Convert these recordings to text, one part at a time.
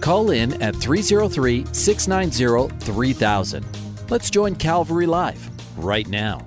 Call in at 303 690 3000. Let's join Calvary Live right now.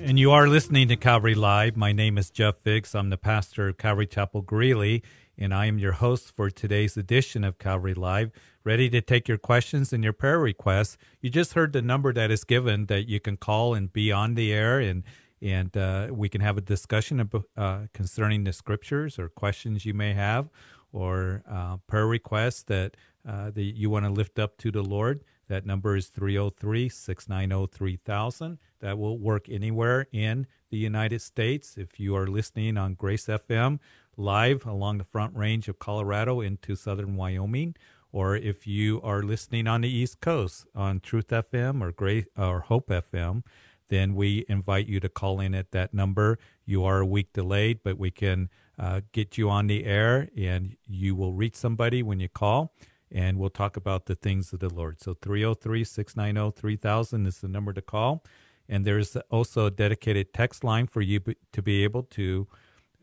And you are listening to Calvary Live. My name is Jeff Fix. I'm the pastor of Calvary Chapel Greeley, and I am your host for today's edition of Calvary Live. Ready to take your questions and your prayer requests. You just heard the number that is given that you can call and be on the air and and uh, we can have a discussion about, uh, concerning the scriptures or questions you may have or uh, prayer requests that, uh, that you want to lift up to the Lord. That number is 303 690 3000. That will work anywhere in the United States. If you are listening on Grace FM live along the front range of Colorado into southern Wyoming, or if you are listening on the East Coast on Truth FM or Grace or Hope FM, then we invite you to call in at that number. You are a week delayed, but we can uh, get you on the air and you will reach somebody when you call and we'll talk about the things of the Lord. So 303 690 3000 is the number to call. And there's also a dedicated text line for you to be able to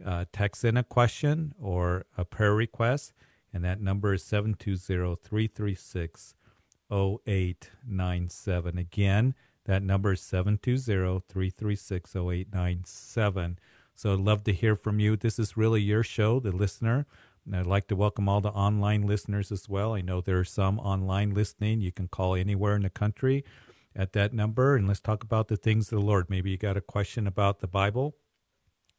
uh, text in a question or a prayer request. And that number is 720 336 0897. Again, that number is 720 336 0897. So I'd love to hear from you. This is really your show, the listener. And I'd like to welcome all the online listeners as well. I know there are some online listening. You can call anywhere in the country at that number and let's talk about the things of the Lord. Maybe you got a question about the Bible,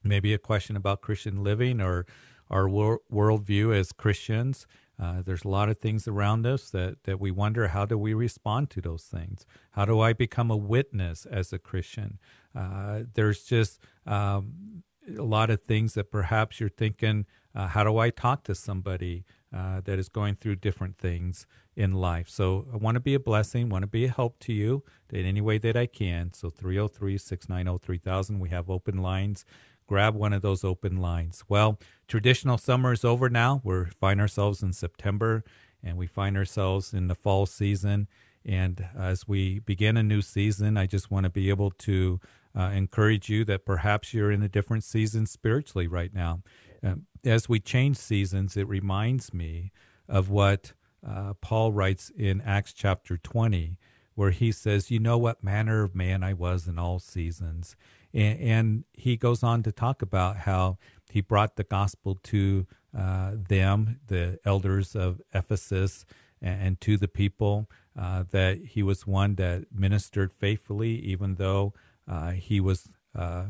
maybe a question about Christian living or our wor- worldview as Christians. Uh, there's a lot of things around us that, that we wonder how do we respond to those things? How do I become a witness as a Christian? Uh, there's just um, a lot of things that perhaps you're thinking, uh, how do I talk to somebody uh, that is going through different things in life? So I want to be a blessing, want to be a help to you in any way that I can. So 303 690 3000, we have open lines. Grab one of those open lines. Well, traditional summer is over now. We find ourselves in September and we find ourselves in the fall season. And as we begin a new season, I just want to be able to uh, encourage you that perhaps you're in a different season spiritually right now. Um, as we change seasons, it reminds me of what uh, Paul writes in Acts chapter 20, where he says, You know what manner of man I was in all seasons. And, and he goes on to talk about how he brought the gospel to uh, them, the elders of Ephesus, and, and to the people, uh, that he was one that ministered faithfully, even though he was uh,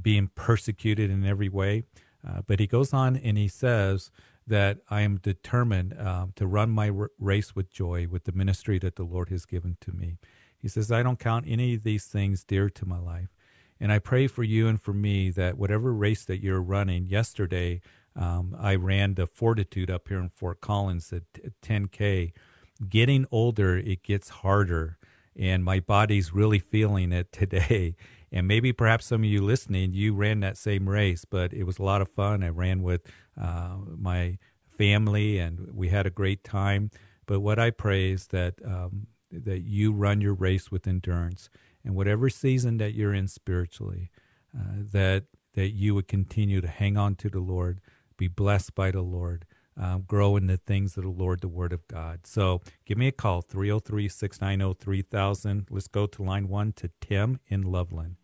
being persecuted in every way. Uh, but he goes on and he says that I am determined um, to run my r- race with joy with the ministry that the Lord has given to me. He says, I don't count any of these things dear to my life. And I pray for you and for me that whatever race that you're running, yesterday um, I ran the Fortitude up here in Fort Collins at 10K. Getting older, it gets harder and my body's really feeling it today. And maybe perhaps some of you listening, you ran that same race, but it was a lot of fun. I ran with uh, my family, and we had a great time. But what I pray is that um, that you run your race with endurance, and whatever season that you're in spiritually, uh, that that you would continue to hang on to the Lord, be blessed by the Lord, um, grow in the things of the Lord, the Word of God. So give me a call, 303 690 3000. Let's go to line one to Tim in Loveland.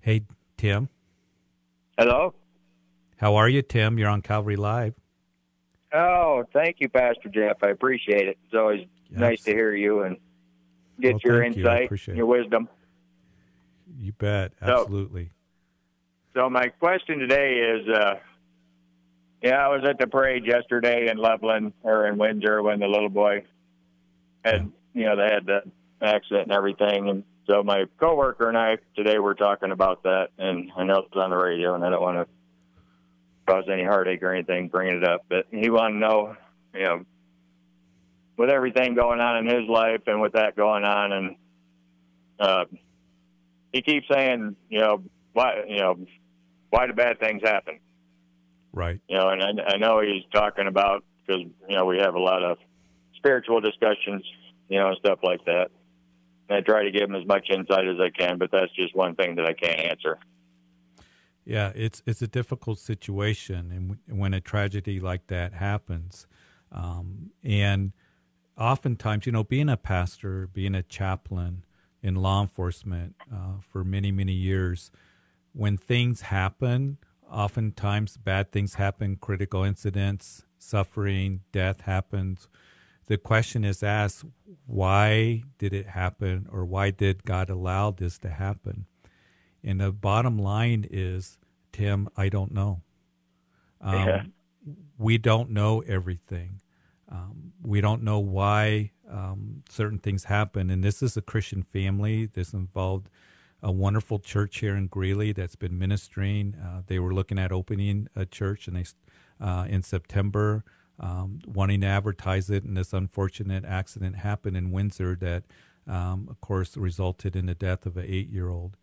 Hey, Tim. Hello. How are you, Tim? You're on Calvary Live. Oh, thank you, Pastor Jeff. I appreciate it. It's always yes. nice to hear you and get your insight, you. your wisdom. You bet. Absolutely. So, so my question today is uh, yeah, I was at the parade yesterday in Loveland or in Windsor when the little boy had, you know, they had the accident and everything. And so my coworker and I today were talking about that, and I know it's on the radio, and I don't want to cause any heartache or anything bringing it up, but he wanted to know you know, with everything going on in his life and with that going on, and uh, he keeps saying, you know, why, you know, why do bad things happen? Right. You know, and I, I know he's talking about because you know we have a lot of spiritual discussions, you know, and stuff like that. And I try to give him as much insight as I can, but that's just one thing that I can't answer. Yeah, it's it's a difficult situation, and when a tragedy like that happens, um, and oftentimes, you know, being a pastor, being a chaplain in law enforcement uh, for many many years, when things happen, oftentimes bad things happen, critical incidents, suffering, death happens. The question is asked, why did it happen, or why did God allow this to happen? And the bottom line is, Tim, I don't know. Um, yeah. We don't know everything. Um, we don't know why um, certain things happen. And this is a Christian family. This involved a wonderful church here in Greeley that's been ministering. Uh, they were looking at opening a church, and they uh, in September, um, wanting to advertise it. And this unfortunate accident happened in Windsor that, um, of course, resulted in the death of an eight-year-old.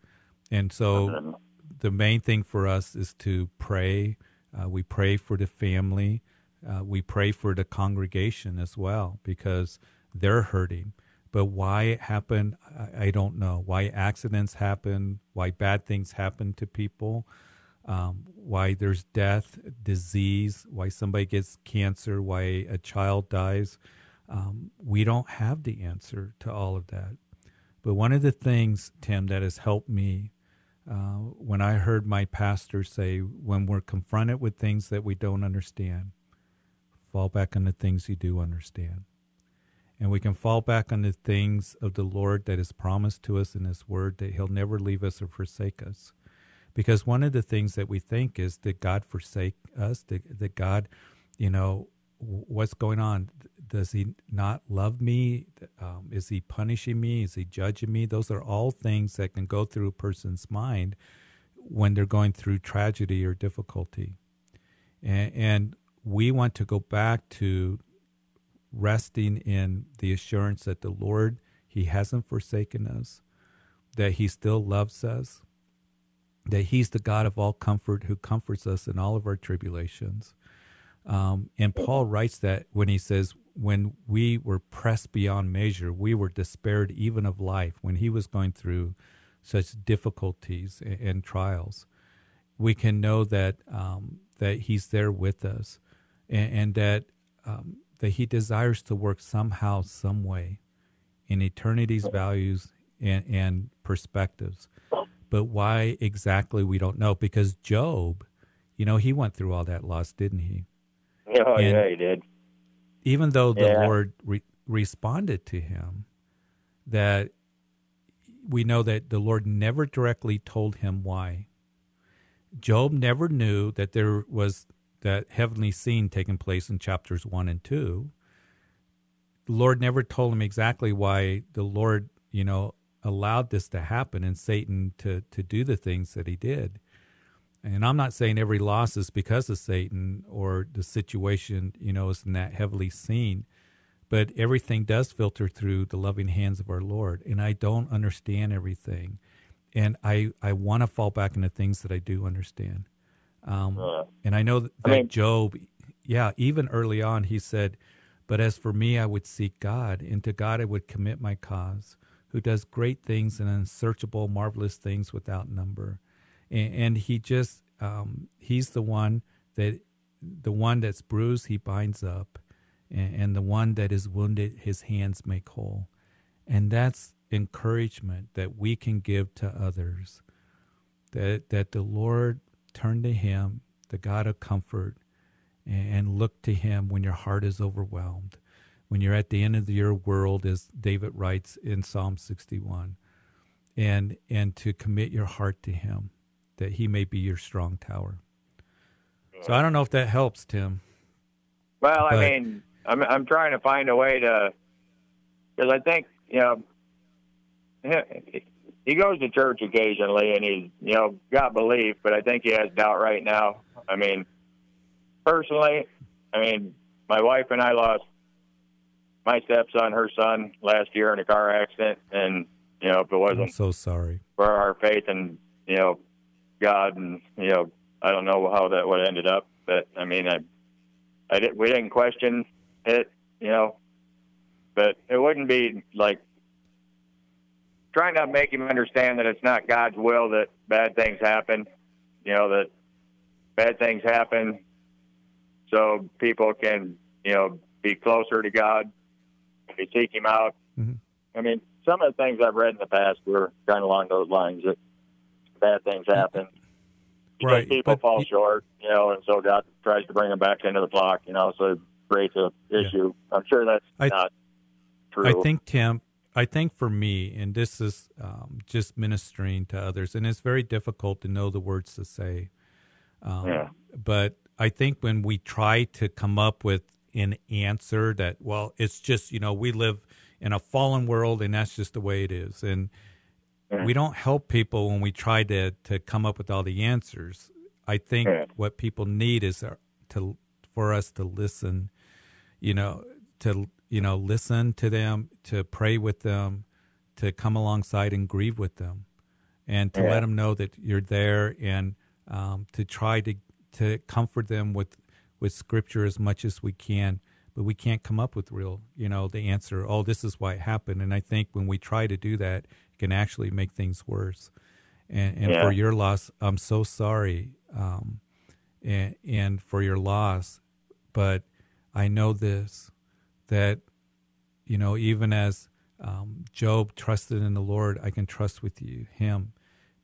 And so the main thing for us is to pray. Uh, we pray for the family. Uh, we pray for the congregation as well because they're hurting. But why it happened, I, I don't know. Why accidents happen, why bad things happen to people, um, why there's death, disease, why somebody gets cancer, why a child dies. Um, we don't have the answer to all of that. But one of the things, Tim, that has helped me uh, when I heard my pastor say, when we're confronted with things that we don't understand, fall back on the things you do understand. And we can fall back on the things of the Lord that is promised to us in His Word that He'll never leave us or forsake us. Because one of the things that we think is that God forsake us, that, that God, you know, what's going on? Does he not love me? Um, is he punishing me? Is he judging me? Those are all things that can go through a person's mind when they're going through tragedy or difficulty. And, and we want to go back to resting in the assurance that the Lord, He hasn't forsaken us, that He still loves us, that He's the God of all comfort who comforts us in all of our tribulations. Um, and Paul writes that when he says, when we were pressed beyond measure, we were despaired even of life, when he was going through such difficulties and, and trials, we can know that um, that he's there with us, and, and that um, that he desires to work somehow, some way, in eternity's values and, and perspectives. But why exactly we don't know, because Job, you know, he went through all that loss, didn't he? Oh, and yeah, he did. Even though the yeah. Lord re- responded to him, that we know that the Lord never directly told him why. Job never knew that there was that heavenly scene taking place in chapters 1 and 2. The Lord never told him exactly why the Lord, you know, allowed this to happen and Satan to to do the things that he did. And I'm not saying every loss is because of Satan or the situation, you know, isn't that heavily seen, but everything does filter through the loving hands of our Lord. And I don't understand everything. And I, I want to fall back into things that I do understand. Um, uh, and I know that, I mean, Job, yeah, even early on, he said, But as for me, I would seek God, and to God I would commit my cause, who does great things and unsearchable, marvelous things without number and, and he just um, he's the one that the one that's bruised he binds up, and, and the one that is wounded his hands make whole, and that's encouragement that we can give to others. That that the Lord turn to Him, the God of comfort, and look to Him when your heart is overwhelmed, when you're at the end of your world, as David writes in Psalm 61, and and to commit your heart to Him that he may be your strong tower. So I don't know if that helps, Tim. Well, I mean, I'm I'm trying to find a way to because I think you know he goes to church occasionally and he's you know got belief, but I think he has doubt right now. I mean, personally, I mean, my wife and I lost my stepson, her son, last year in a car accident, and you know, if it wasn't I'm so sorry. for our faith and you know God and you know I don't know how that would have ended up, but I mean I I did we didn't question it, you know, but it wouldn't be like trying to make him understand that it's not God's will that bad things happen, you know that bad things happen so people can you know be closer to God, be seek Him out. Mhm. I mean, some of the things I've read in the past were kind of along those lines that bad things happen. Because Right, people but fall short, you know, and so God tries to bring them back into the flock, you know, so it creates a issue. I'm sure that's I- not true. I think Tim, I think for me, and this is um, just ministering to others, and it's very difficult to know the words to say. Um, Yeah. But I think when we try to come up with an answer that, well, it's just you know we live in a fallen world, and that's just the way it is, and Yeah. we don't help people when we try to to come up with all the answers. I think Yeah. what people need is uh, to for us to listen you know to you know listen to them to pray with them to come alongside and grieve with them and to Yeah. let them know that you're there and um, to try to to comfort them with with scripture as much as we can but we can't come up with real you know the answer oh this is why it happened and i think when we try to do that it can actually make things worse and, and Yeah. for your loss i'm so sorry um, and, and for your loss but I know this that you know even as um, Job trusted in the Lord, I can trust with you him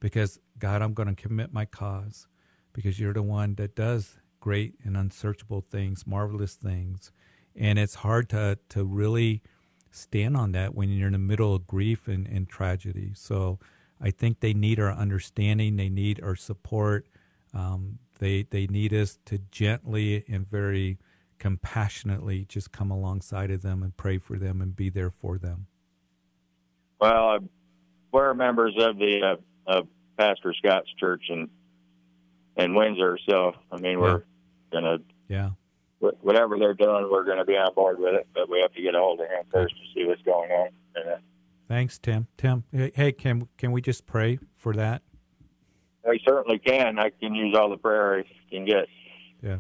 because God, I'm going to commit my cause because you're the one that does great and unsearchable things, marvelous things, and it's hard to to really stand on that when you're in the middle of grief and, and tragedy. So I think they need our understanding, they need our support. Um, they they need us to gently and very compassionately just come alongside of them and pray for them and be there for them. Well, uh, we're members of the uh, of Pastor Scott's church in in Windsor, so I mean we're gonna Yeah. whatever they're doing, we're gonna be on board with it. But we have to get a hold of him first to see what's going on. And, uh, Thanks, Tim. Tim, hey, can can we just pray for that? we certainly can. I can use all the prayer I can get. Yeah.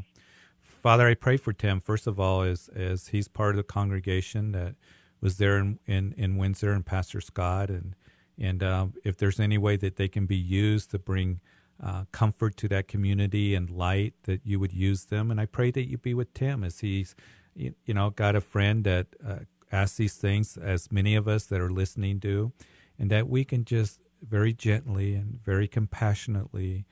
Father, I pray for Tim. First of all, as as he's part of the congregation that was there in in, in Windsor and Pastor Scott, and and um, if there's any way that they can be used to bring uh, comfort to that community and light, that you would use them. And I pray that you be with Tim as he's, you, you know, got a friend that uh, asks these things, as many of us that are listening do, and that we can just very gently and very compassionately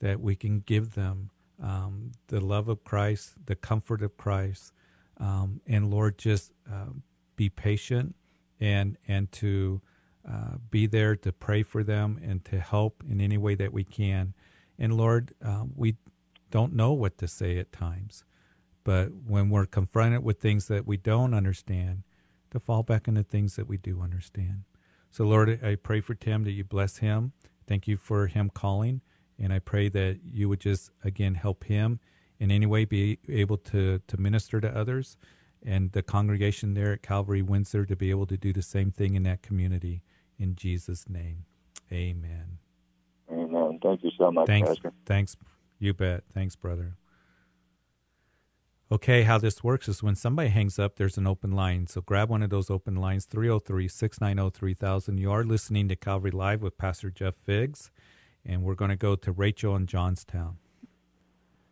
that we can give them um, the love of Christ, the comfort of Christ, um, and Lord, just uh, be patient and and to uh, be there to pray for them and to help in any way that we can. And Lord, uh, we don't know what to say at times, but when we're confronted with things that we don't understand, to fall back into things that we do understand. So, Lord, I pray for Tim that you bless him. Thank you for him calling. And I pray that you would just, again, help him in any way be able to, to minister to others and the congregation there at Calvary Windsor to be able to do the same thing in that community. In Jesus' name, amen. Amen. Thank you so much, Thanks. Pastor. Thanks. You bet. Thanks, brother. Okay, how this works is when somebody hangs up, there's an open line. So grab one of those open lines, 303 690 3000. You are listening to Calvary Live with Pastor Jeff Figs, and we're going to go to Rachel in Johnstown.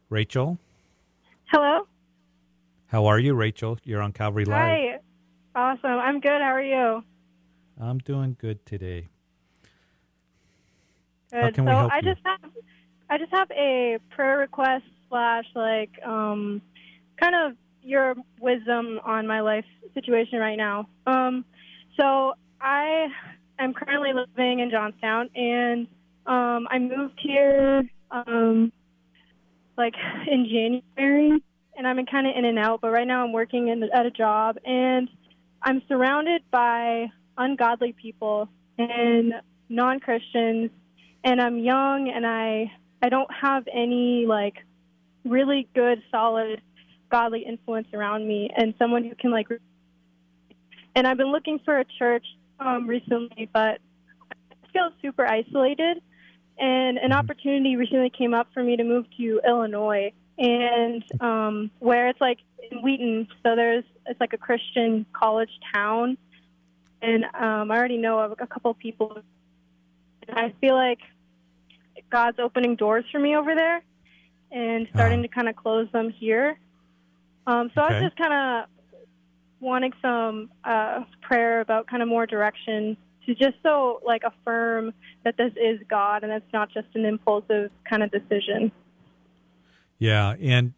Rachel, Hello. how are you, Rachel? You're on Calvary Live. Hi. Awesome. I'm good. How are you? I'm doing good today. Good. How can we help I you? just have I just have a prayer request slash like um kind of your wisdom on my life situation right now. Um so I am currently living in Johnstown and um I moved here um like in January and I'm kind of in and out, but right now I'm working in, at a job and I'm surrounded by ungodly people and non-Christians and I'm young and I I don't have any like really good solid godly influence around me and someone who can like. And I've been looking for a church um, recently, but I feel super isolated. And an opportunity recently came up for me to move to Illinois, and um, where it's like in Wheaton, so there's it's like a Christian college town, and um, I already know of a couple people. And I feel like God's opening doors for me over there, and starting to kind of close them here. Um, so I Okay. was just kind of wanting some uh, prayer about kind of more direction to just so like affirm that this is God and it's not just an impulsive kind of decision. Yeah, and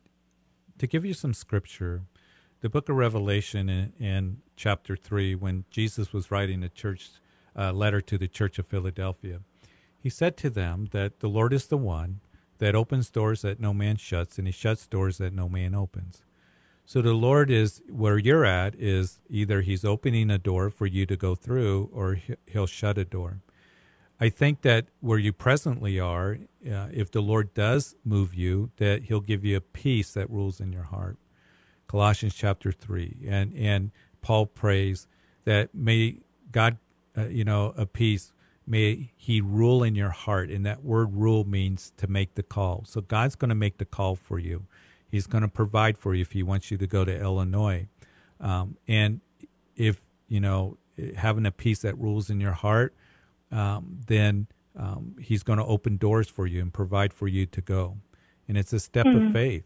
to give you some scripture, the book of Revelation in, in chapter 3, when Jesus was writing a church uh, letter to the church of Philadelphia, he said to them that the Lord is the one that opens doors that no man shuts, and he shuts doors that no man opens. So the Lord is where you're at is either he's opening a door for you to go through or he- he'll shut a door. I think that where you presently are, uh, if the Lord does move you, that He'll give you a peace that rules in your heart. Colossians chapter three, and and Paul prays that may God, uh, you know, a peace, may He rule in your heart, and that word "rule" means to make the call. So God's going to make the call for you. He's going to provide for you if He wants you to go to Illinois, um, and if you know having a peace that rules in your heart um, then um, he's going to open doors for you and provide for you to go. And it's a step of faith.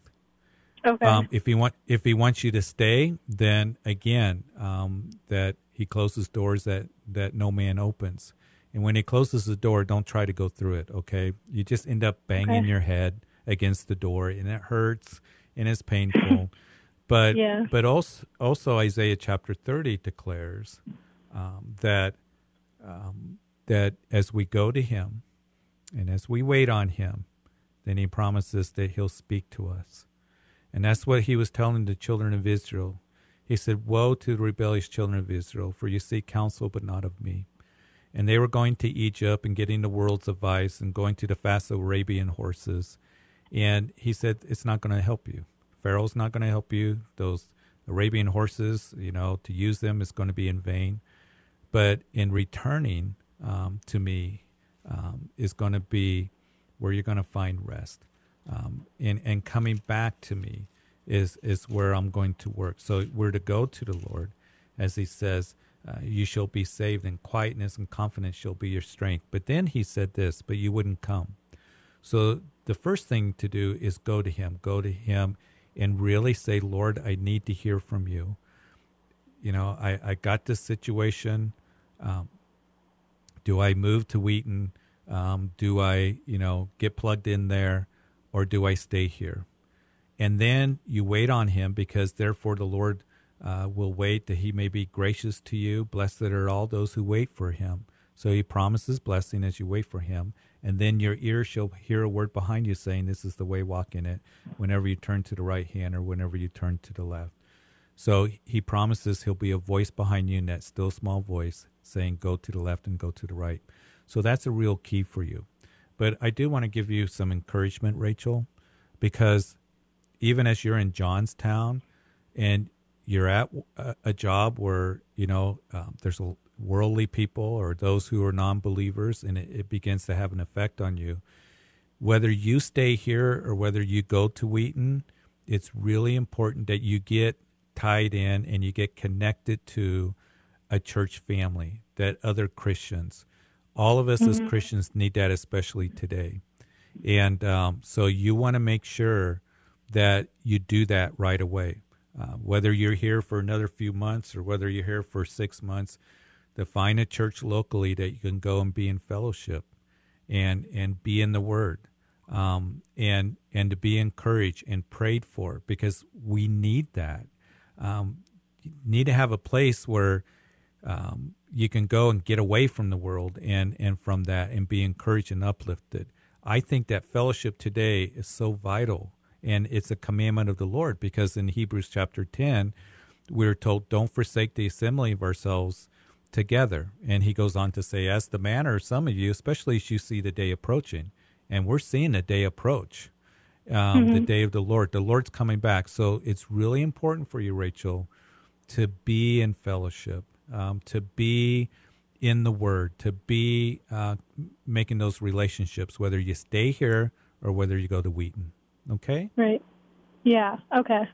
Okay. Um, if he want, if he wants you to stay, then again, um, that he closes doors that that no man opens. And when he closes the door, don't try to go through it. Okay, you just end up banging Okay. your head against the door, and it hurts and it's painful. but Yeah. but also also Isaiah chapter thirty declares um, that um, that as we go to him and as we wait on him, then he promises that he'll speak to us. And that's what he was telling the children of Israel. He said, Woe to the rebellious children of Israel, for you seek counsel, but not of me. And they were going to Egypt and getting the world's advice and going to the fast Arabian horses. And he said, It's not going to help you. Pharaoh's not going to help you. Those Arabian horses, you know, to use them is going to be in vain. But in returning um, to me um, is going to be where you're going to find rest. Um, and, and coming back to me is, is where I'm going to work. So we're to go to the Lord, as he says, uh, you shall be saved, and quietness and confidence shall be your strength. But then he said this, but you wouldn't come. So the first thing to do is go to him, go to him and really say, Lord, I need to hear from you. You know, I, I got this situation. Um, do I move to Wheaton? Um, do I, you know, get plugged in there or do I stay here? And then you wait on him because therefore the Lord uh, will wait that he may be gracious to you. Blessed are all those who wait for him. So he promises blessing as you wait for him. And then your ear shall hear a word behind you saying, This is the way, walk in it, whenever you turn to the right hand or whenever you turn to the left. So he promises he'll be a voice behind you in that still small voice saying, Go to the left and go to the right. So that's a real key for you. But I do want to give you some encouragement, Rachel, because even as you're in Johnstown and you're at a, job where, you know, um, there's a worldly people or those who are non believers and it, it begins to have an effect on you, whether you stay here or whether you go to Wheaton, it's really important that you get tied in and you get connected to a church family, that other Christians. All of us as Christians need that, especially today. And um, so you want to make sure that you do that right away. Uh, whether you're here for another few months or whether you're here for six months, to find a church locally that you can go and be in fellowship and and be in the Word, um, and and to be encouraged and prayed for because we need that. Um, need to have a place where um, you can go and get away from the world and and from that and be encouraged and uplifted. I think that fellowship today is so vital, and it's a commandment of the Lord because in Hebrews chapter ten, we're told, "Don't forsake the assembly of ourselves." Together. And he goes on to say, as the manner of some of you, especially as you see the day approaching, and we're seeing the day approach. um, the day of the Lord. The Lord's coming back. So it's really important for you, Rachel, to be in fellowship, um, to be in the Word, to be uh, making those relationships, whether you stay here or whether you go to Wheaton. Okay? Right. Yeah. Okay.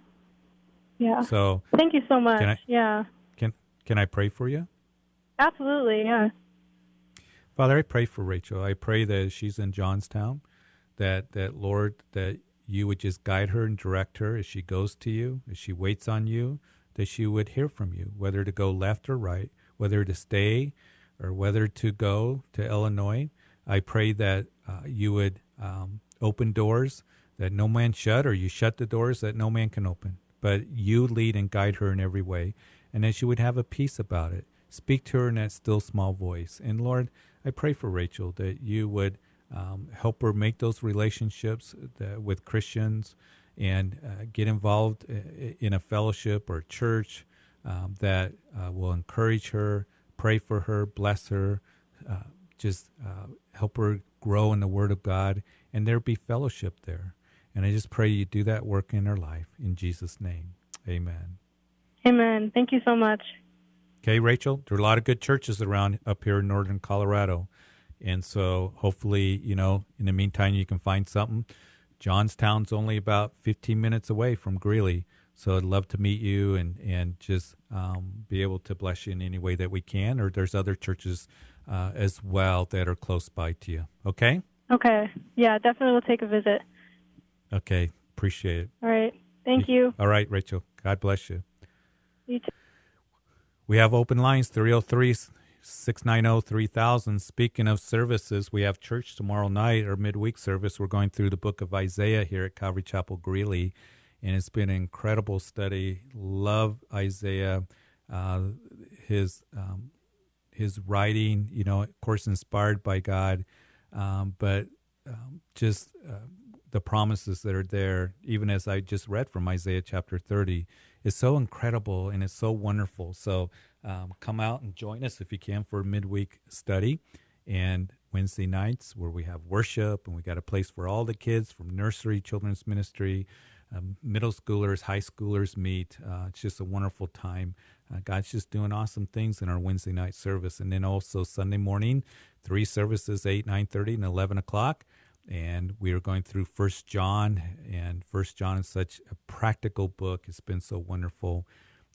Yeah. So Thank you so much. Can I- yeah. can can I pray for you? Absolutely. Yeah. Father, I pray for Rachel. I pray that she's in Johnstown, that that Lord, that you would just guide her and direct her as she goes to you, as she waits on you, that she would hear from you, whether to go left or right, whether to stay or whether to go to Illinois. I pray that uh, you would um, open doors that no man shut, or you shut the doors that no man can open. But you lead and guide her in every way, and that she would have a peace about it. Speak to her in that still small voice. And Lord, I pray for Rachel that you would um, help her make those relationships that, with Christians and uh, get involved in a fellowship or church um, that uh, will encourage her, pray for her, bless her, uh, just uh, help her grow in the Word of God, and there be fellowship there. And I just pray you do that work in her life in Jesus' name. Amen. Amen. Thank you so much. Okay, Rachel, there are a lot of good churches around up here in northern Colorado. And so hopefully, you know, in the meantime, you can find something. Johnstown's only about 15 minutes away from Greeley. So I'd love to meet you and, and just um, be able to bless you in any way that we can. Or there's other churches uh, as well that are close by to you. Okay? Okay. Yeah, definitely we'll take a visit. Okay. Appreciate it. All right. Thank you. All right, Rachel. God bless you. You too. We have open lines 303 690 3000. Speaking of services, we have church tomorrow night, or midweek service. We're going through the book of Isaiah here at Calvary Chapel Greeley, and it's been an incredible study. Love Isaiah, uh, his um, his writing, you know, of course, inspired by God, um, but um, just uh, the promises that are there, even as I just read from Isaiah chapter 30, is so incredible and it's so wonderful. So um, come out and join us if you can for a midweek study. And Wednesday nights where we have worship and we got a place for all the kids from nursery, children's ministry, um, middle schoolers, high schoolers meet. Uh, it's just a wonderful time. Uh, God's just doing awesome things in our Wednesday night service. And then also Sunday morning, three services, 8, 9.30, and 11 o'clock and we are going through first john and first john is such a practical book. It's been so wonderful.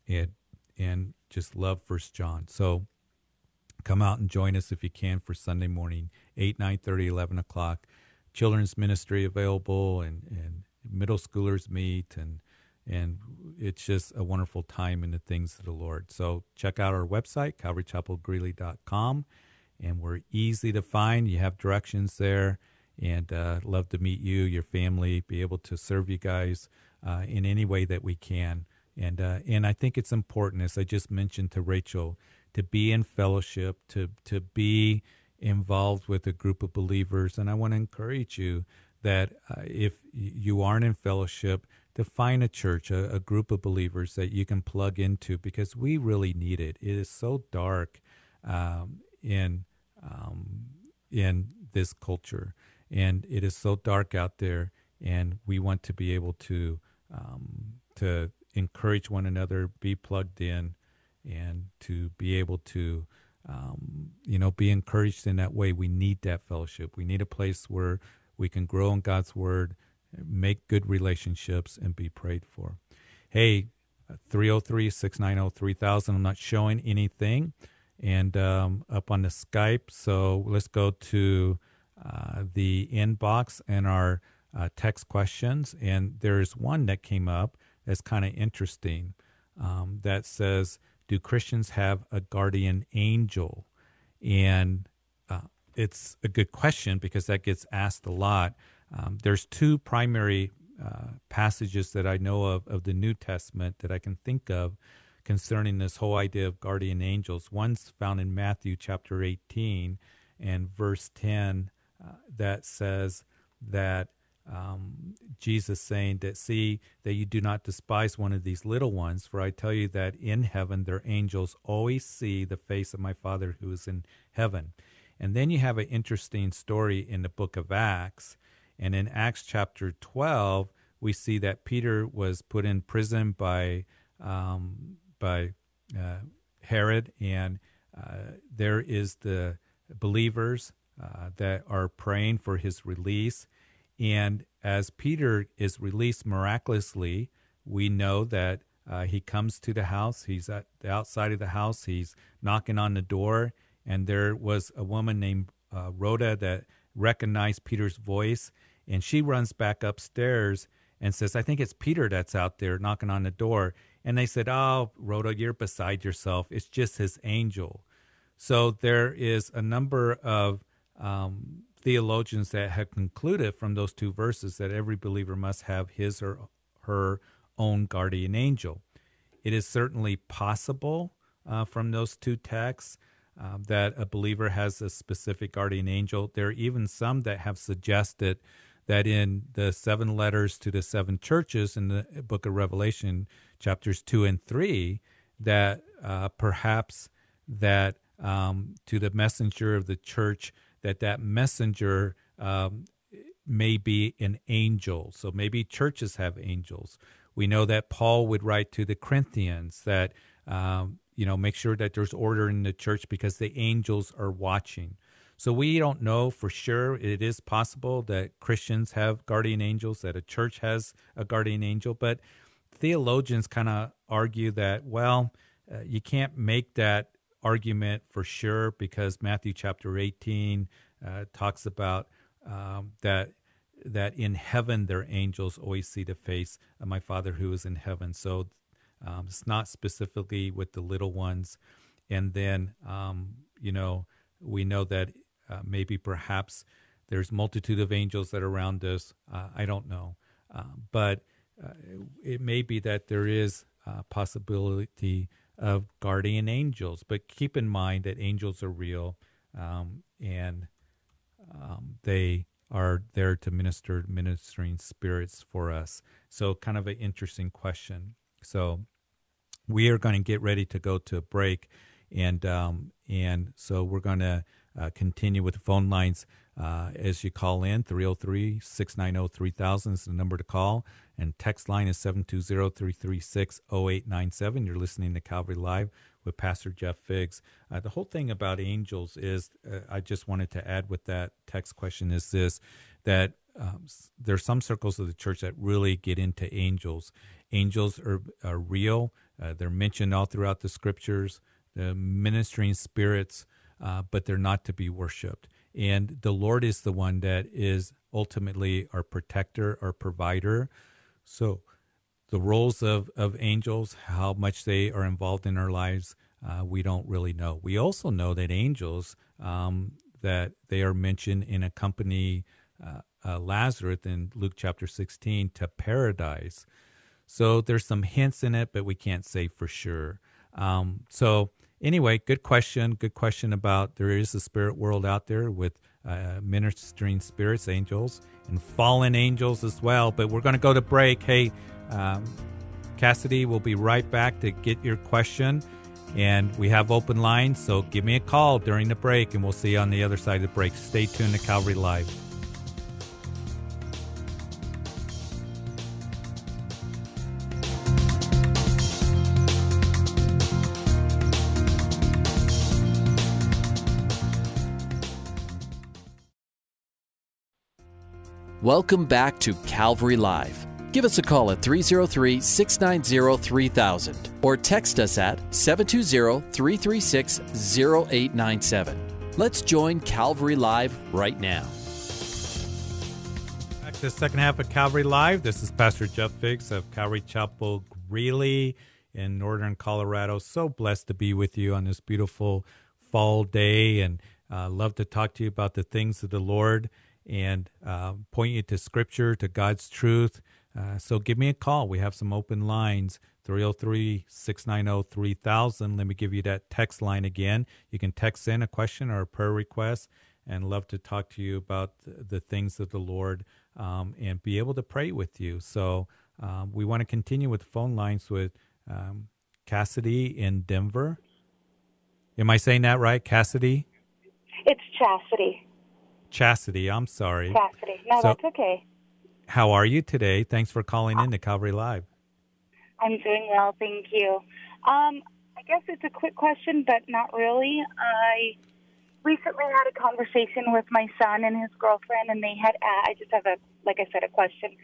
And and just love first john. So come out and join us if you can for sunday morning 8 9 30 11 o'clock. Children's ministry available and and middle schoolers meet and and it's just a wonderful time in the things of the lord. So check out our website calvarychapelgreeley.com and we're easy to find. You have directions there and uh, love to meet you, your family, be able to serve you guys uh, in any way that we can. And uh, and I think it's important, as I just mentioned to Rachel, to be in fellowship, to to be involved with a group of believers. And I want to encourage you that uh, if you aren't in fellowship, to find a church, a, a group of believers that you can plug into, because we really need it. It is so dark um, in um, in this culture and it is so dark out there and we want to be able to um, to encourage one another be plugged in and to be able to um, you know be encouraged in that way. We need that fellowship. We need a place where we can grow in god's word make good relationships and be prayed for. Hey 303-690-3000 i'm not showing anything and um, up on the skype so let's go to uh, the inbox and our uh, text questions. And there's one that came up that's kind of interesting um, that says, Do Christians have a guardian angel? And uh, it's a good question because that gets asked a lot. Um, there's two primary uh, passages that I know of of the New Testament that I can think of concerning this whole idea of guardian angels. One's found in Matthew chapter 18 and verse 10 that says that um, Jesus saying that, see, that you do not despise one of these little ones, for I tell you that in heaven their angels always see the face of my Father who is in heaven. And then you have an interesting story in the book of Acts, And in Acts chapter 12, we see that Peter was put in prison by um, by uh, Herod, and uh, there is the believers uh, that are praying for his release. And as Peter is released miraculously, we know that uh, he comes to the house. He's at the outside of the house. He's knocking on the door, and there was a woman named uh, Rhoda that recognized Peter's voice, and she runs back upstairs and says, "I think it's Peter that's out there knocking on the door." And they said, "Oh, Rhoda, you're beside yourself. It's just his angel." So there is a number of um, theologians that have concluded from those two verses that every believer must have his or her own guardian angel. It is certainly possible uh, from those two texts uh, that a believer has a specific guardian angel. There are even some that have suggested that in the seven letters to the seven churches in the book of Revelation, chapters two and three, that uh, perhaps that um, to the messenger of the church, that that messenger um, may be an angel. So maybe churches have angels. We know that Paul would write to the Corinthians that, um, you know, make sure that there's order in the church because the angels are watching. So we don't know for sure. It is possible that Christians have guardian angels, that a church has a guardian angel, but theologians kind of argue that, well, uh, you can't make that argument for sure because Matthew chapter 18 uh, talks about um, that that in heaven their angels always see the face of my Father who is in heaven. So um, it's not specifically with the little ones. And then, um, you know, we know that uh, maybe perhaps there's multitude of angels that are around us. Uh, I don't know. Uh, but uh, it may be that there is possibility of guardian angels. But keep in mind that angels are real um, and um, they are there to minister ministering spirits for us. So kind of an interesting question. So we are going to get ready to go to a break, and um, and so we're going to uh, continue with the phone lines uh, as you call in 303 690 3000 is the number to call and text line is 720-336-0897 you're listening to calvary live with Pastor Jeff Figs. Uh, the whole thing about angels is, uh, I just wanted to add with that text question is this that um, there are some circles of the church that really get into angels. Angels are, are real, uh, they're mentioned all throughout the scriptures, the ministering spirits, uh, but they're not to be worshiped. And the Lord is the one that is ultimately our protector, our provider. So, the roles of, of angels, how much they are involved in our lives, uh, we don't really know. We also know that angels, um, that they are mentioned in a company uh, uh, Lazarus in Luke chapter 16 to paradise. So there's some hints in it, but we can't say for sure. Um, so anyway, good question. Good question about there is a spirit world out there with uh, ministering spirits, angels, and fallen angels as well. But we're going to go to break. Hey, um, Cassidy will be right back to get your question. And we have open lines, so give me a call during the break, and we'll see you on the other side of the break. Stay tuned to Calvary Live. Welcome back to Calvary Live. Give us a call at 303 690 3000 or text us at 720 336 0897. Let's join Calvary Live right now. Back to the second half of Calvary Live. This is Pastor Jeff Figs of Calvary Chapel Greeley in northern Colorado. So blessed to be with you on this beautiful fall day and uh, love to talk to you about the things of the Lord and uh, point you to Scripture, to God's truth. Uh, so give me a call. We have some open lines 303 690 3000. Let me give you that text line again. You can text in a question or a prayer request and love to talk to you about the, things of the Lord um, and be able to pray with you. So um, we want to continue with phone lines with um, Cassidy in Denver. Am I saying that right, Cassidy? It's Chastity. Chastity. I'm sorry. Chastity. No, So- that's okay. How are you today? Thanks for calling in to Calvary Live. I'm doing well, thank you. Um, I guess it's a quick question, but not really. I recently had a conversation with my son and his girlfriend, and they had. I just have a, like I said, a question.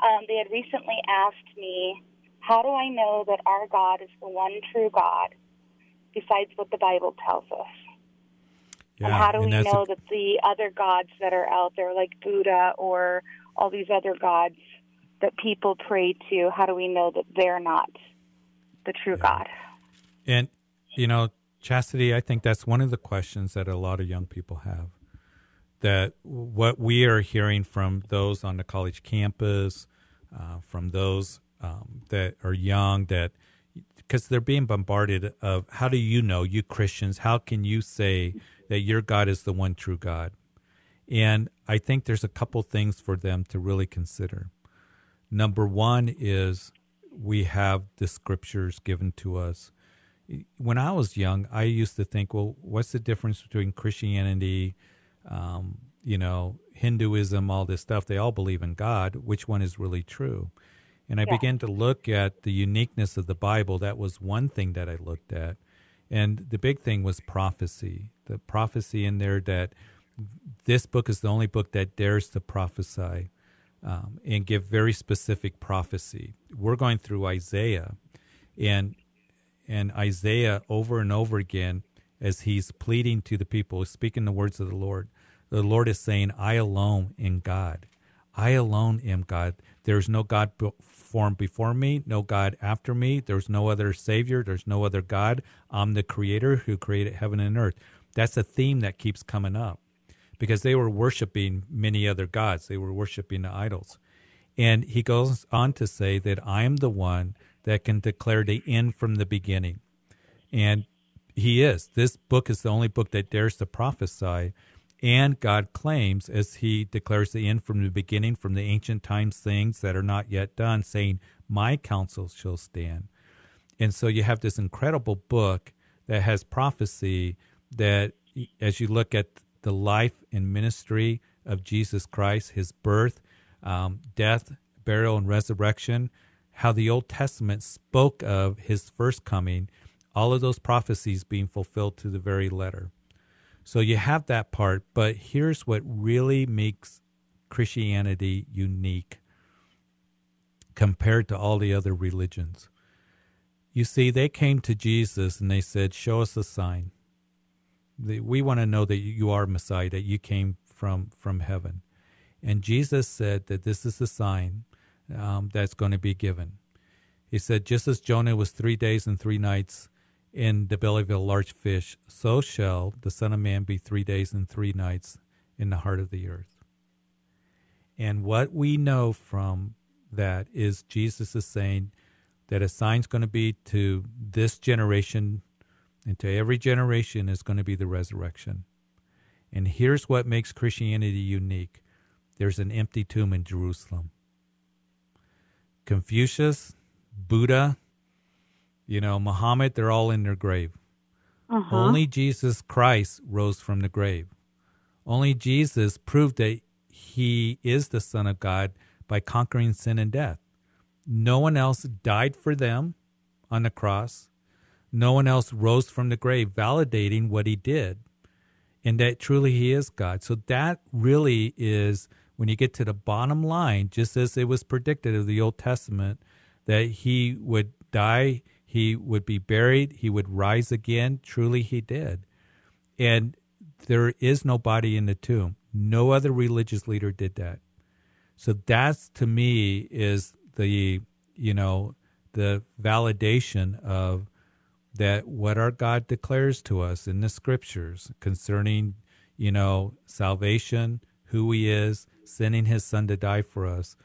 Um, they had recently asked me, "How do I know that our God is the one true God, besides what the Bible tells us?" And how do we that's a- know that the other gods that are out there, like Buddha or all these other gods that people pray to, how do we know that they're not the true God? And, you know, chastity, I think that's one of the questions that a lot of young people have. That what we are hearing from those on the college campus, uh, from those um, that are young, that because they're being bombarded of how do you know, you Christians, how can you say that your God is the one true God? And I think there's a couple things for them to really consider. Number one is we have the scriptures given to us. When I was young, I used to think, well, what's the difference between Christianity, um, you know, Hinduism, all this stuff? They all believe in God. Which one is really true? And I Yeah. began to look at the uniqueness of the Bible. That was one thing that I looked at. And the big thing was prophecy. The prophecy in there that this book is the only book that dares to prophesy um, and give very specific prophecy. We're going through Isaiah, and and Isaiah over and over again, as he's pleading to the people, speaking the words of the Lord. The Lord is saying, "I alone am God. I alone am God. There's no God formed before me, no God after me. There's no other Savior. There's no other God. I'm the Creator who created heaven and earth." That's a theme that keeps coming up because they were worshiping many other gods. They were worshiping the idols. And he goes on to say that I am the one that can declare the end from the beginning. And he is. This book is the only book that dares to prophesy. And God claims, as he declares the end from the beginning, from the ancient times, things that are not yet done, saying, My counsel shall stand. And so you have this incredible book that has prophecy that, as you look at the life and ministry of Jesus Christ, his birth, um, death, burial, and resurrection, how the Old Testament spoke of his first coming, all of those prophecies being fulfilled to the very letter. So you have that part, but here's what really makes Christianity unique compared to all the other religions. You see, they came to Jesus and they said, Show us a sign. We want to know that you are Messiah, that you came from, from heaven. And Jesus said that this is the sign um, that's going to be given. He said, Just as Jonah was three days and three nights in the belly of a large fish, so shall the Son of Man be three days and three nights in the heart of the earth. And what we know from that is Jesus is saying that a sign's going to be to this generation and to every generation is going to be the resurrection. And here's what makes Christianity unique there's an empty tomb in Jerusalem. Confucius, Buddha, you know, Muhammad, they're all in their grave. Uh-huh. Only Jesus Christ rose from the grave. Only Jesus proved that he is the Son of God by conquering sin and death. No one else died for them on the cross. No one else rose from the grave, validating what he did and that truly he is God. So that really is when you get to the bottom line, just as it was predicted of the Old Testament, that he would die, he would be buried, he would rise again. Truly he did. And there is no body in the tomb. No other religious leader did that. So that's to me is the you know the validation of that what our God declares to us in the scriptures concerning, you know, salvation, who he is, sending his son to die for us,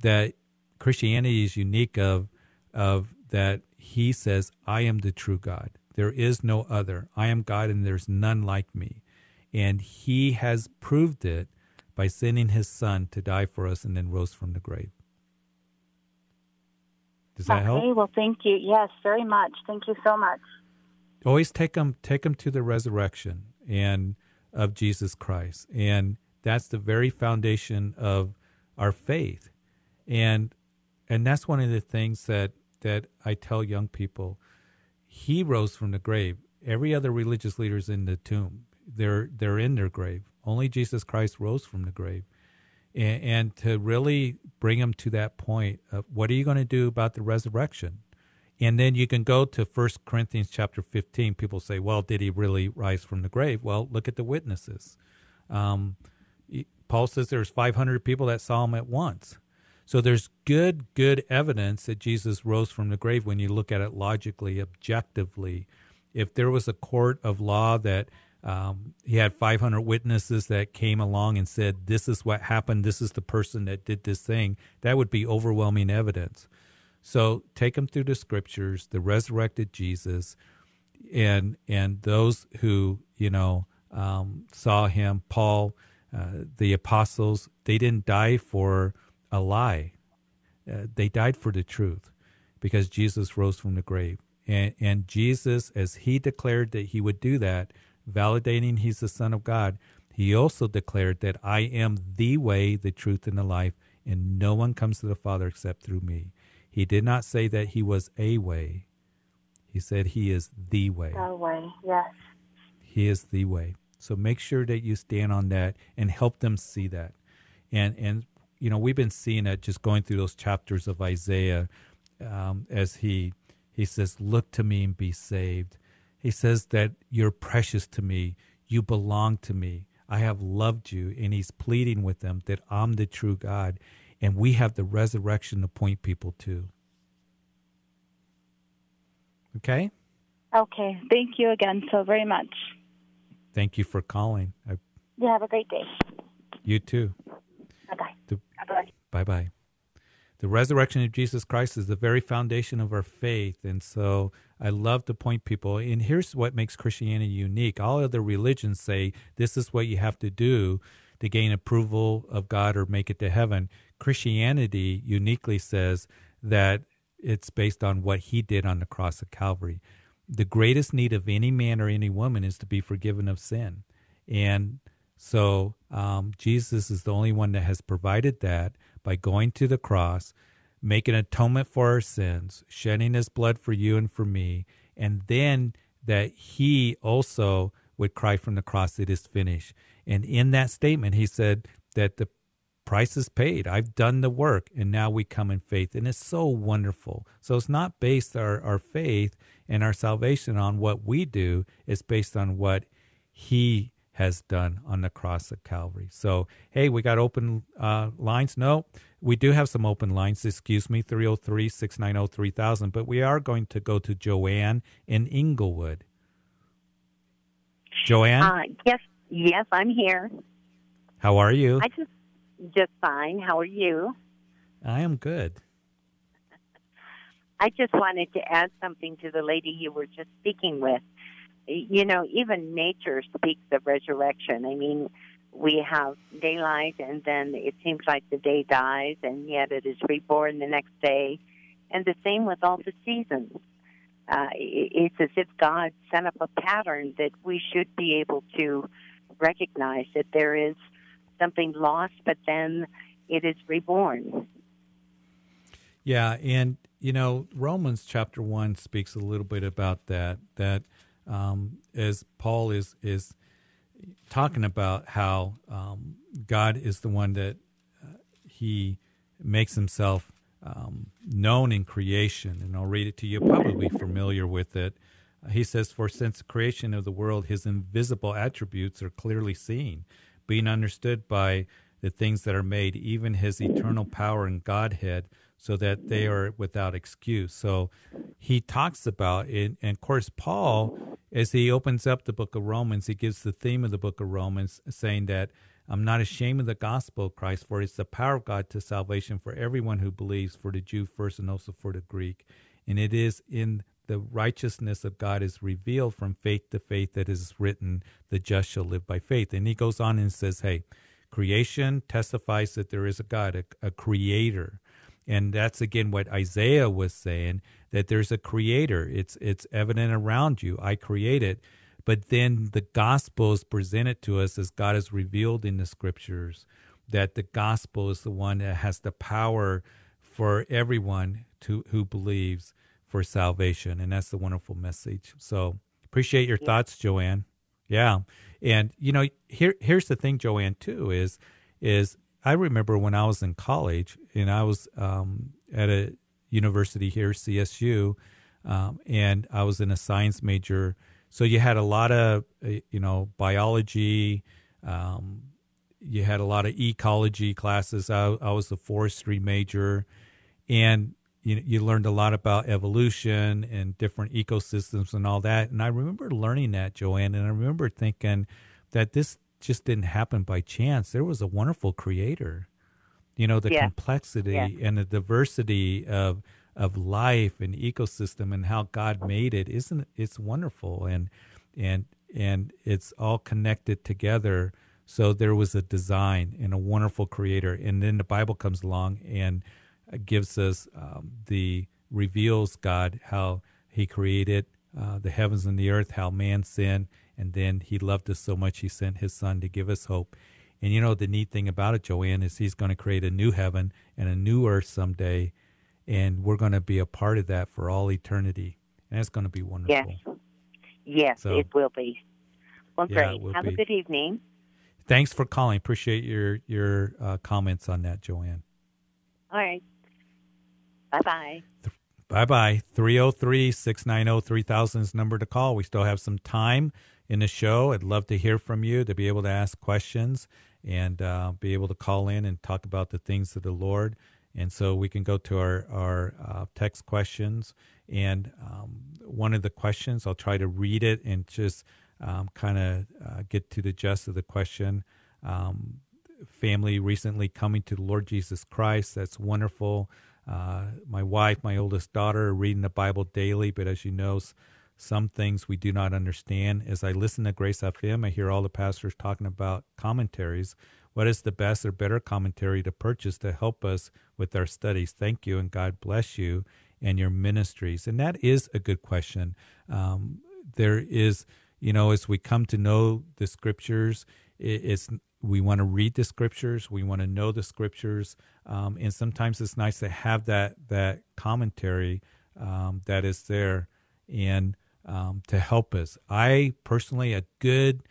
that Christianity is unique of of that he says, I am the true God. There is no other. I am God and there's none like me. And he has proved it by sending his son to die for us and then rose from the grave. Does that okay, help? well, thank you. Yes, very much. Thank you so much. always take them take them to the resurrection and of Jesus Christ and That's the very foundation of our faith. And and that's one of the things that that I tell young people. He rose from the grave. Every other religious leader is in the tomb. They're they're in their grave. Only Jesus Christ rose from the grave. And, and to really bring them to that point of what are you going to do about the resurrection? And then you can go to First Corinthians chapter 15. People say, well, did he really rise from the grave? Well, look at the witnesses. Um, Paul says there's 500 people that saw him at once. So there's good, good evidence that Jesus rose from the grave when you look at it logically, objectively. If there was a court of law that um, he had 500 witnesses that came along and said, This is what happened, this is the person that did this thing, that would be overwhelming evidence. So take them through the scriptures, the resurrected Jesus, and and those who you know um, saw him, Paul, uh, the apostles, they didn't die for a lie. Uh, they died for the truth because Jesus rose from the grave. And, and Jesus, as he declared that he would do that, validating he's the Son of God, he also declared that I am the way, the truth, and the life, and no one comes to the Father except through me. He did not say that he was a way. He said he is the way. The way, yes. He is the way. So make sure that you stand on that and help them see that. And and you know we've been seeing it just going through those chapters of Isaiah um, as he he says, "Look to me and be saved." He says that you're precious to me. You belong to me. I have loved you, and he's pleading with them that I'm the true God and we have the resurrection to point people to. Okay? Okay. Thank you again so very much. Thank you for calling. I, you have a great day. You too. Bye-bye. Bye-bye. Bye-bye. The resurrection of Jesus Christ is the very foundation of our faith. And so I love to point people, and here's what makes Christianity unique. All other religions say this is what you have to do to gain approval of God or make it to heaven. Christianity uniquely says that it's based on what he did on the cross of Calvary. The greatest need of any man or any woman is to be forgiven of sin. And so um, Jesus is the only one that has provided that by going to the cross, making atonement for our sins, shedding his blood for you and for me, and then that he also would cry from the cross, It is finished. And in that statement, he said that the price is paid. I've done the work, and now we come in faith. And it's so wonderful. So it's not based our, our faith and our salvation on what we do, it's based on what he has done on the cross of Calvary. So, hey, we got open uh, lines. No, we do have some open lines. Excuse me, 303 690 3000. But we are going to go to Joanne in Englewood. Joanne? Uh, yes, yes, I'm here. How are you? I just just fine. How are you? I am good. I just wanted to add something to the lady you were just speaking with. You know, even nature speaks of resurrection. I mean, we have daylight and then it seems like the day dies and yet it is reborn the next day. And the same with all the seasons. Uh, it's as if God set up a pattern that we should be able to recognize that there is something lost, but then it is reborn. Yeah, and you know Romans chapter one speaks a little bit about that. That um, as Paul is is talking about how um, God is the one that uh, he makes himself um, known in creation, and I'll read it to you. Probably familiar with it. He says, "For since the creation of the world, His invisible attributes are clearly seen." being understood by the things that are made, even his eternal power and Godhead, so that they mm-hmm. are without excuse. So he talks about it. And of course, Paul, as he opens up the book of Romans, he gives the theme of the book of Romans, saying that I'm not ashamed of the gospel of Christ, for it's the power of God to salvation for everyone who believes, for the Jew first and also for the Greek. And it is in the righteousness of God is revealed from faith to faith that is written, the just shall live by faith. And he goes on and says, hey, creation testifies that there is a God, a, a creator. And that's again what Isaiah was saying, that there's a creator. It's it's evident around you. I create it. but then the gospel is presented to us as God is revealed in the scriptures, that the gospel is the one that has the power for everyone to, who believes for salvation. And that's the wonderful message. So appreciate your yeah. thoughts, Joanne. Yeah. And you know, here here's the thing, Joanne, too, is is I remember when I was in college and I was um, at a university here, CSU, um, and I was in a science major. So you had a lot of, uh, you know, biology. Um, you had a lot of ecology classes. I, I was a forestry major, and you you learned a lot about evolution and different ecosystems and all that. And I remember learning that, Joanne, and I remember thinking that this just didn't happen by chance. There was a wonderful creator. You know, the yeah. complexity yeah. and the diversity of of life and ecosystem and how God made it isn't it's wonderful and and and it's all connected together. So there was a design and a wonderful creator, and then the Bible comes along and gives us um, the reveals God how He created uh, the heavens and the earth, how man sinned, and then He loved us so much He sent His Son to give us hope. And you know the neat thing about it, Joanne, is He's going to create a new heaven and a new earth someday and we're going to be a part of that for all eternity. And it's going to be wonderful. Yes, yes, so, it will be. Well, yeah, great. Have be. a good evening. Thanks for calling. Appreciate your your uh, comments on that, Joanne. All right. Bye bye. Bye bye. 303 690 3000 is number to call. We still have some time in the show. I'd love to hear from you to be able to ask questions and uh, be able to call in and talk about the things of the Lord. And so we can go to our, our uh, text questions. And um, one of the questions, I'll try to read it and just um, kind of uh, get to the gist of the question. Um, family recently coming to the Lord Jesus Christ. That's wonderful. Uh, my wife, my oldest daughter, reading the Bible daily, but as you know, some things we do not understand. As I listen to Grace FM, I hear all the pastors talking about commentaries. What is the best or better commentary to purchase to help us with our studies? Thank you, and God bless you and your ministries. And that is a good question. Um, there is, you know, as we come to know the scriptures, it's we want to read the scriptures, we want to know the scriptures, um, and sometimes it's nice to have that that commentary um, that is there and um, to help us. I personally, a good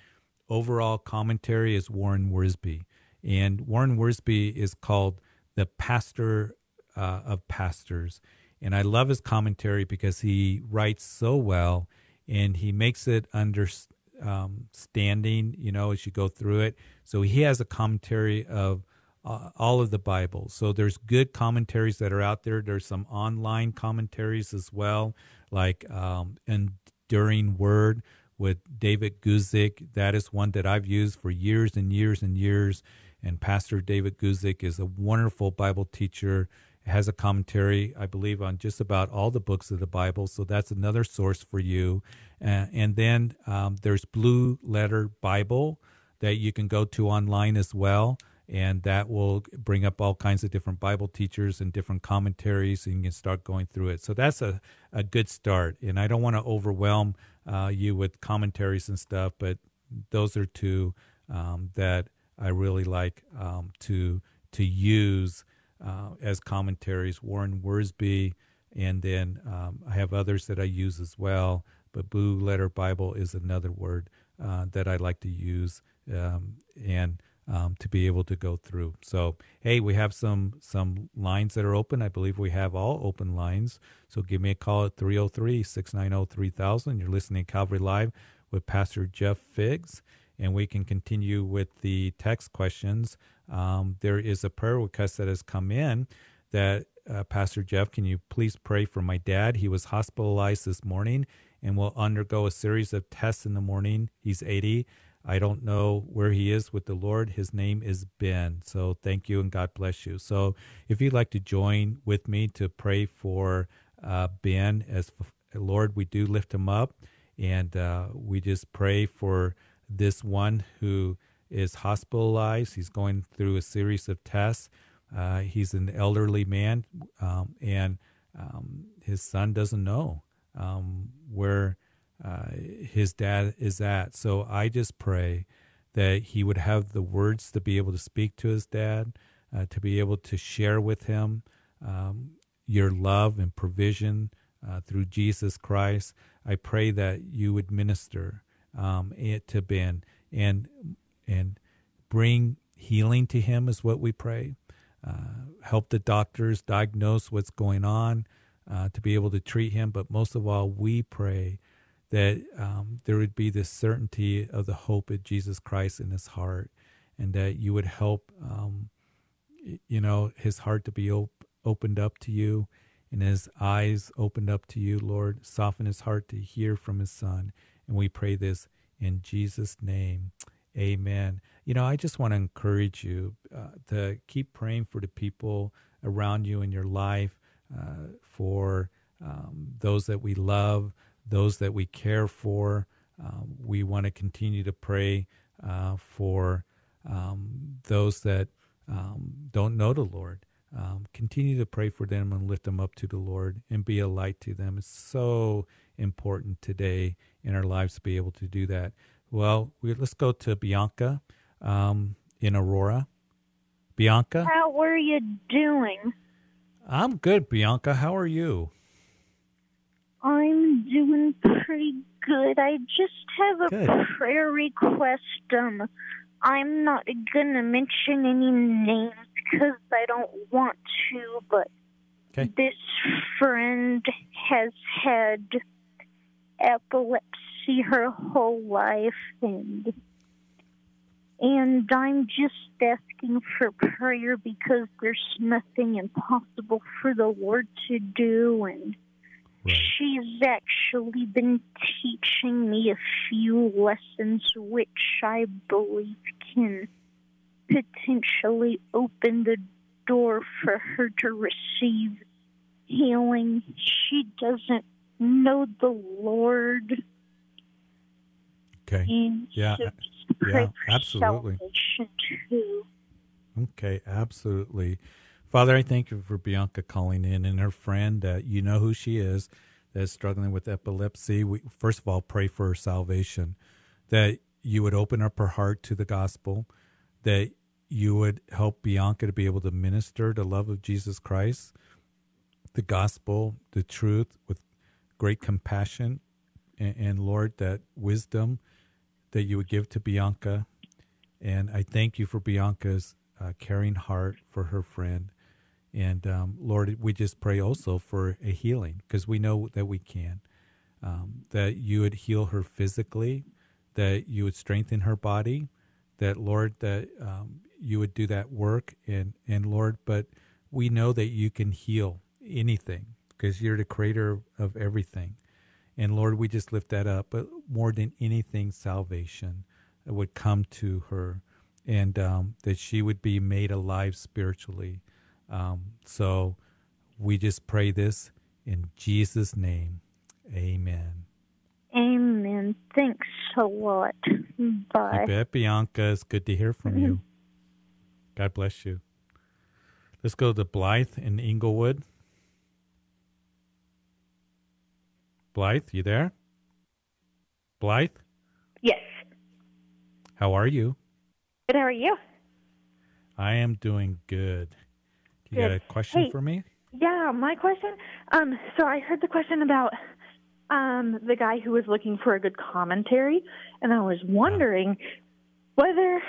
overall commentary is Warren Wiersbe. And Warren Wiersbe is called the pastor uh, of pastors. And I love his commentary because he writes so well and he makes it understanding, um, you know, as you go through it. So he has a commentary of uh, all of the Bible. So there's good commentaries that are out there. There's some online commentaries as well, like um, Enduring Word with David Guzik. That is one that I've used for years and years and years. And Pastor David Guzik is a wonderful Bible teacher, has a commentary, I believe, on just about all the books of the Bible. So that's another source for you. Uh, and then um, there's Blue Letter Bible that you can go to online as well. And that will bring up all kinds of different Bible teachers and different commentaries, and you can start going through it. So that's a, a good start. And I don't want to overwhelm uh, you with commentaries and stuff, but those are two um, that I really like um, to to use uh, as commentaries. Warren Wiersbe, and then um, I have others that I use as well. But Blue Letter Bible is another word uh, that I like to use um, and um, to be able to go through. So hey, we have some some lines that are open. I believe we have all open lines. So give me a call at 303-690-3000. You're listening to Calvary Live with Pastor Jeff Figs and we can continue with the text questions. Um, there is a prayer request that has come in that uh, Pastor Jeff, can you please pray for my dad? He was hospitalized this morning and will undergo a series of tests in the morning. He's 80. I don't know where he is with the Lord. His name is Ben. So thank you and God bless you. So if you'd like to join with me to pray for uh, Ben, as Lord, we do lift him up and uh, we just pray for this one who is hospitalized. He's going through a series of tests. Uh, he's an elderly man, um, and um, his son doesn't know um, where uh, his dad is at. So I just pray that he would have the words to be able to speak to his dad, uh, to be able to share with him um, your love and provision uh, through Jesus Christ. I pray that you would minister um, it to Ben and and bring healing to him is what we pray. Uh, help the doctors diagnose what's going on uh, to be able to treat him. But most of all, we pray that um, there would be this certainty of the hope of Jesus Christ in his heart, and that you would help, um, you know, his heart to be op- opened up to you, and his eyes opened up to you, Lord. Soften his heart to hear from his Son, and we pray this in Jesus' name. Amen. You know, I just want to encourage you uh, to keep praying for the people around you in your life, uh, for um, those that we love, those that we care for. Um, we want to continue to pray uh, for um, those that um, don't know the Lord. Um, continue to pray for them and lift them up to the Lord and be a light to them. It's so important today in our lives to be able to do that. Well, we, let's go to Bianca um, in Aurora. Bianca? How are you doing? I'm good, Bianca. How are you? I'm doing pretty good. I just have a Good. prayer request. Um, I'm not gonna mention any names because I don't want to, but Okay. this friend has had epilepsy her whole life, and and I'm just asking for prayer because there's nothing impossible for the Lord to do, and she's actually been teaching me a few lessons which I believe can potentially open the door for her to receive healing. She doesn't know the Lord. Okay. And Yeah. so uh, Yeah, absolutely. Okay, absolutely. Father, I thank you for Bianca calling in and her friend. Uh, you know who she is that is struggling with epilepsy. We first of all pray for her salvation, that you would open up her heart to the gospel, that you would help Bianca to be able to minister the love of Jesus Christ, the gospel, the truth with great compassion, and, and Lord, that wisdom that you would give to Bianca. And I thank you for Bianca's uh, caring heart for her friend. And um, Lord, we just pray also for a healing because we know that we can. Um, that you would heal her physically, that you would strengthen her body, that Lord, that um, you would do that work. And, and Lord, but we know that you can heal anything because you're the creator of everything. And Lord, we just lift that up. But more than anything, salvation would come to her and um, that she would be made alive spiritually. Um, so we just pray this in Jesus' name. Amen. Amen. Thanks a lot. Bye. You bet, Bianca. It's good to hear from you. God bless you. Let's go to Blythe in Englewood. Blythe, you there? Blythe, Yes. how are you? Good. How are you? I am doing good. You got a question Hey. for me? Yeah, my question. Um, so I heard the question about um the guy who was looking for a good commentary, and I was wondering whether.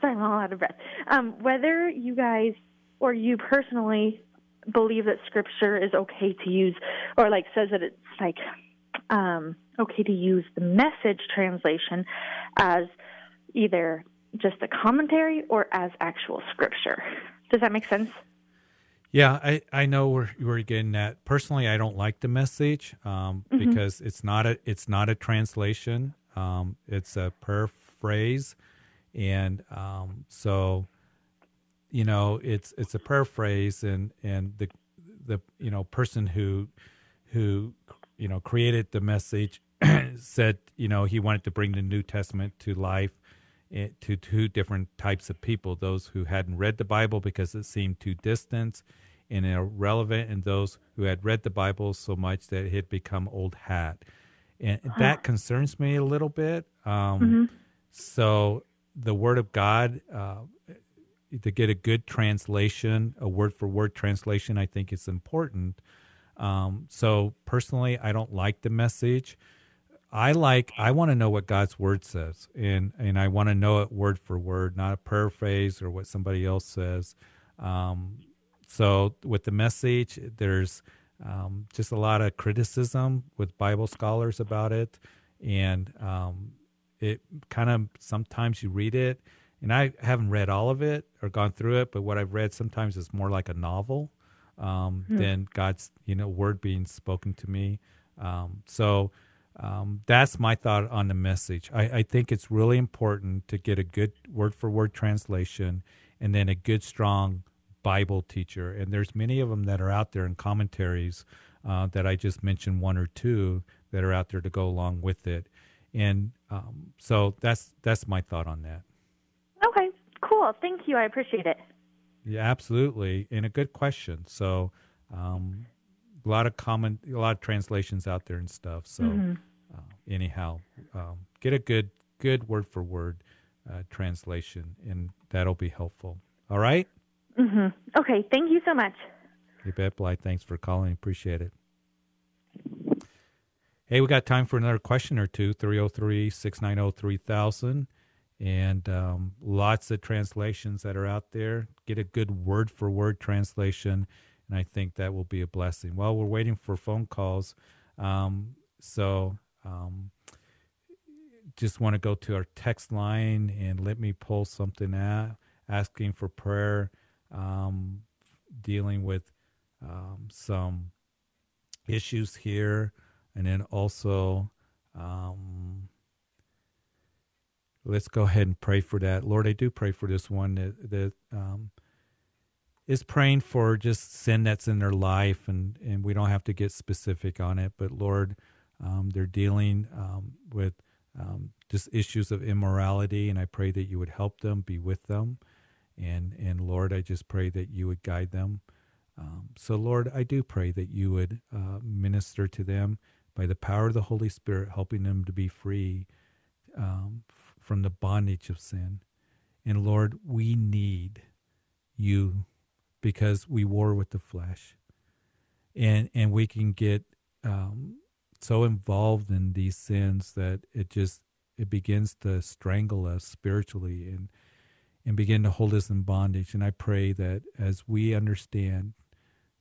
Sorry, I'm all out of breath. Um, whether you guys or you personally believe that Scripture is okay to use, or like says that it's like um, okay to use the Message translation as either just a commentary or as actual Scripture. Does that make sense? Yeah, I, I know where where you're getting at. Personally, I don't like the message um, Mhm. because it's not a it's not a translation. Um, it's a paraphrase, and um, so you know it's it's a paraphrase, and and the the you know person who who you know created the message said you know he wanted to bring the New Testament to life eh, to two different types of people those who hadn't read the Bible because it seemed too distant and irrelevant, and those who had read the Bible so much that it had become old hat. and that concerns me a little bit. Um, Mhm. So the Word of God, uh, to get a good translation, a word for word translation, I think is important. Um, so personally, I don't like the message. I like I want to know what God's word says, and and I want to know it word for word, not a paraphrase or what somebody else says. Um, so with the message, there's um, just a lot of criticism with Bible scholars about it, and um, it kind of sometimes you read it, and I haven't read all of it or gone through it, but what I've read sometimes is more like a novel um, Hmm. than God's you know word being spoken to me. Um, so um, that's my thought on the message. I, I think it's really important to get a good word for word translation and then a good strong Bible teacher. And there's many of them that are out there in commentaries uh, that I just mentioned one or two that are out there to go along with it. And um, so that's that's my thought on that. Okay, cool. Thank you. I appreciate it. Yeah, absolutely, and a good question. So, um, a lot of common, a lot of translations out there and stuff. So, Mhm. uh, anyhow, um, get a good, good word for word uh, translation, and that'll be helpful. All right, hmm Okay, thank you so much. you bet, Blythe. Thanks for calling. Appreciate it. Hey, we got time for another question or two. 303 690 3000. And um, lots of translations that are out there. Get a good word for word translation. And I think that will be a blessing. Well, we're waiting for phone calls. Um, so um, just want to go to our text line and let me pull something out asking for prayer, um, dealing with um, some issues here, and then also um, let's go ahead and pray for that. Lord, I do pray for this one that, that um, is praying for just sin that's in their life, and, and we don't have to get specific on it, but Lord, um, they're dealing um, with um, just issues of immorality, and I pray that you would help them, be with them, and and Lord, I just pray that you would guide them. Um, so, Lord, I do pray that you would uh, minister to them by the power of the Holy Spirit, helping them to be free um, f- from the bondage of sin. And Lord, we need you because we war with the flesh, and and we can get um, so involved in these sins that it just it begins to strangle us spiritually and and begin to hold us in bondage. And I pray that as we understand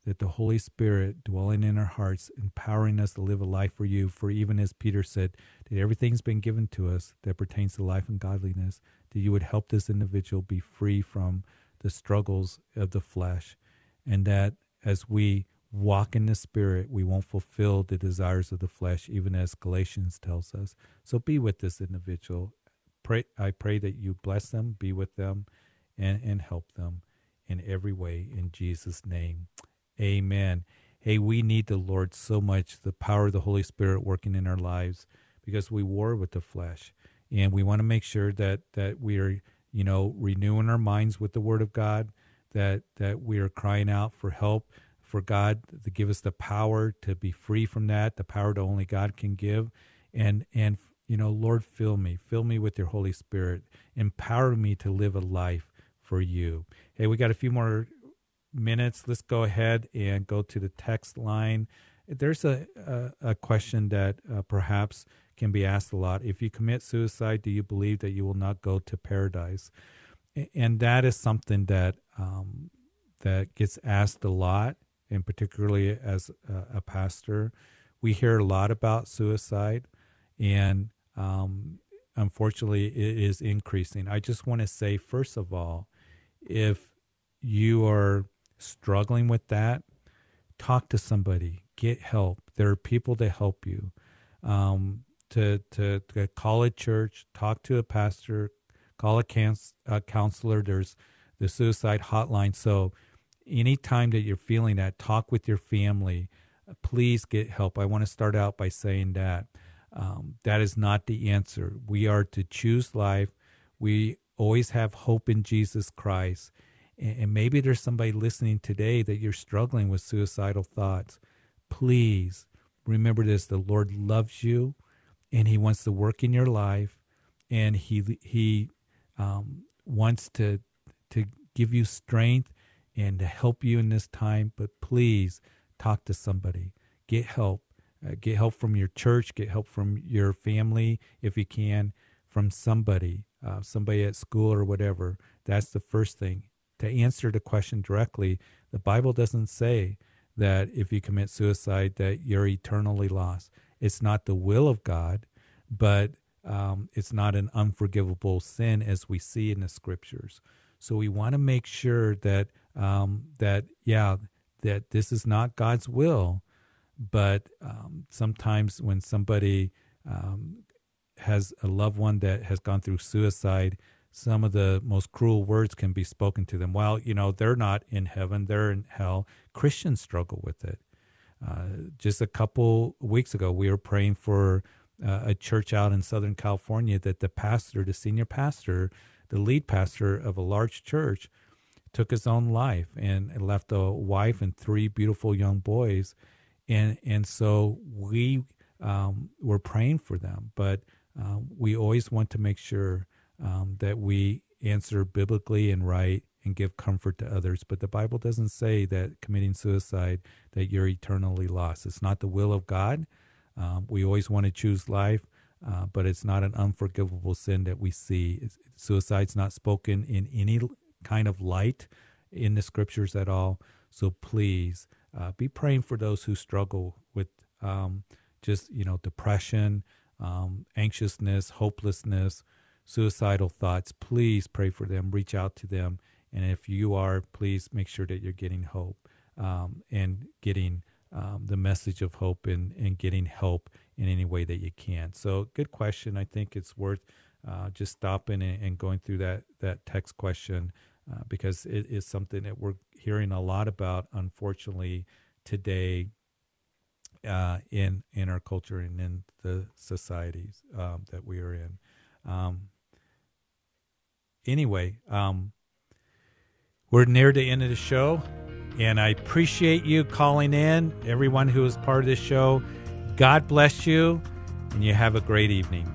that the Holy Spirit dwelling in our hearts, empowering us to live a life for you. For even as Peter said, that everything's been given to us that pertains to life and godliness, that you would help this individual be free from the struggles of the flesh, and that as we walk in the Spirit, we won't fulfill the desires of the flesh, even as Galatians tells us. So be with this individual. Pray, I pray that you bless them, be with them, and, and help them in every way in Jesus' name. Amen. Hey, we need the Lord so much, the power of the Holy Spirit working in our lives because we war with the flesh. And we want to make sure that that we are, you know, renewing our minds with the word of God, that that we are crying out for help for God to give us the power to be free from that, the power that only God can give. And and you know, Lord, fill me, fill me with your Holy Spirit, empower me to live a life for you. Hey, we got a few more minutes. Let's go ahead and go to the text line. There's a a, a question that uh, perhaps can be asked a lot. If you commit suicide, do you believe that you will not go to paradise? And that is something that um, that gets asked a lot, and particularly as a, a pastor, we hear a lot about suicide, and um, unfortunately, it is increasing. I just want to say, first of all, if you are struggling with that, talk to somebody, get help. There are people to help you. Um, to, to, to call a church, talk to a pastor, call a, cans, a counselor. There's the suicide hotline. So, anytime that you're feeling that, talk with your family. Please get help. I want to start out by saying that um, that is not the answer. We are to choose life. We always have hope in Jesus Christ. And, and maybe there's somebody listening today that you're struggling with suicidal thoughts. Please remember this the Lord loves you and He wants to work in your life, and He He um, wants to to give you strength and to help you in this time. But please talk to somebody, get help, uh, get help from your church, get help from your family if you can, from somebody, uh, somebody at school or whatever. That's the first thing. To answer the question directly, the Bible doesn't say that if you commit suicide that you're eternally lost. It's not the will of God, but um, it's not an unforgivable sin as we see in the scriptures. So we want to make sure that um, that yeah that this is not God's will, but um, sometimes when somebody um, has a loved one that has gone through suicide, some of the most cruel words can be spoken to them. Well, you know, they're not in heaven, they're in hell. Christians struggle with it. Uh, just a couple weeks ago, we were praying for uh, a church out in Southern California that the pastor, the senior pastor, the lead pastor of a large church, took his own life and left a wife and three beautiful young boys. And, and so we um, were praying for them, but uh, we always want to make sure um, that we answer biblically and right and give comfort to others. But the Bible doesn't say that committing suicide that you're eternally lost. It's not the will of God. Um, we always want to choose life, uh, but it's not an unforgivable sin that we see. It's, suicide's not spoken in any kind of light in the scriptures at all. So please uh, be praying for those who struggle with um, just you know depression, um, anxiousness, hopelessness, suicidal thoughts. Please pray for them. Reach out to them, and if you are, please make sure that you're getting hope um, and getting um, the message of hope and, and getting help in any way that you can. So, good question. I think it's worth uh, just stopping and, and, going through that that text question uh, because it is something that we're hearing a lot about, unfortunately, today uh, in in our culture and in the societies um, that we are in. Um, anyway, um, we're near the end of the show, and I appreciate you calling in. Everyone who is part of this show, God bless you, and you have a great evening.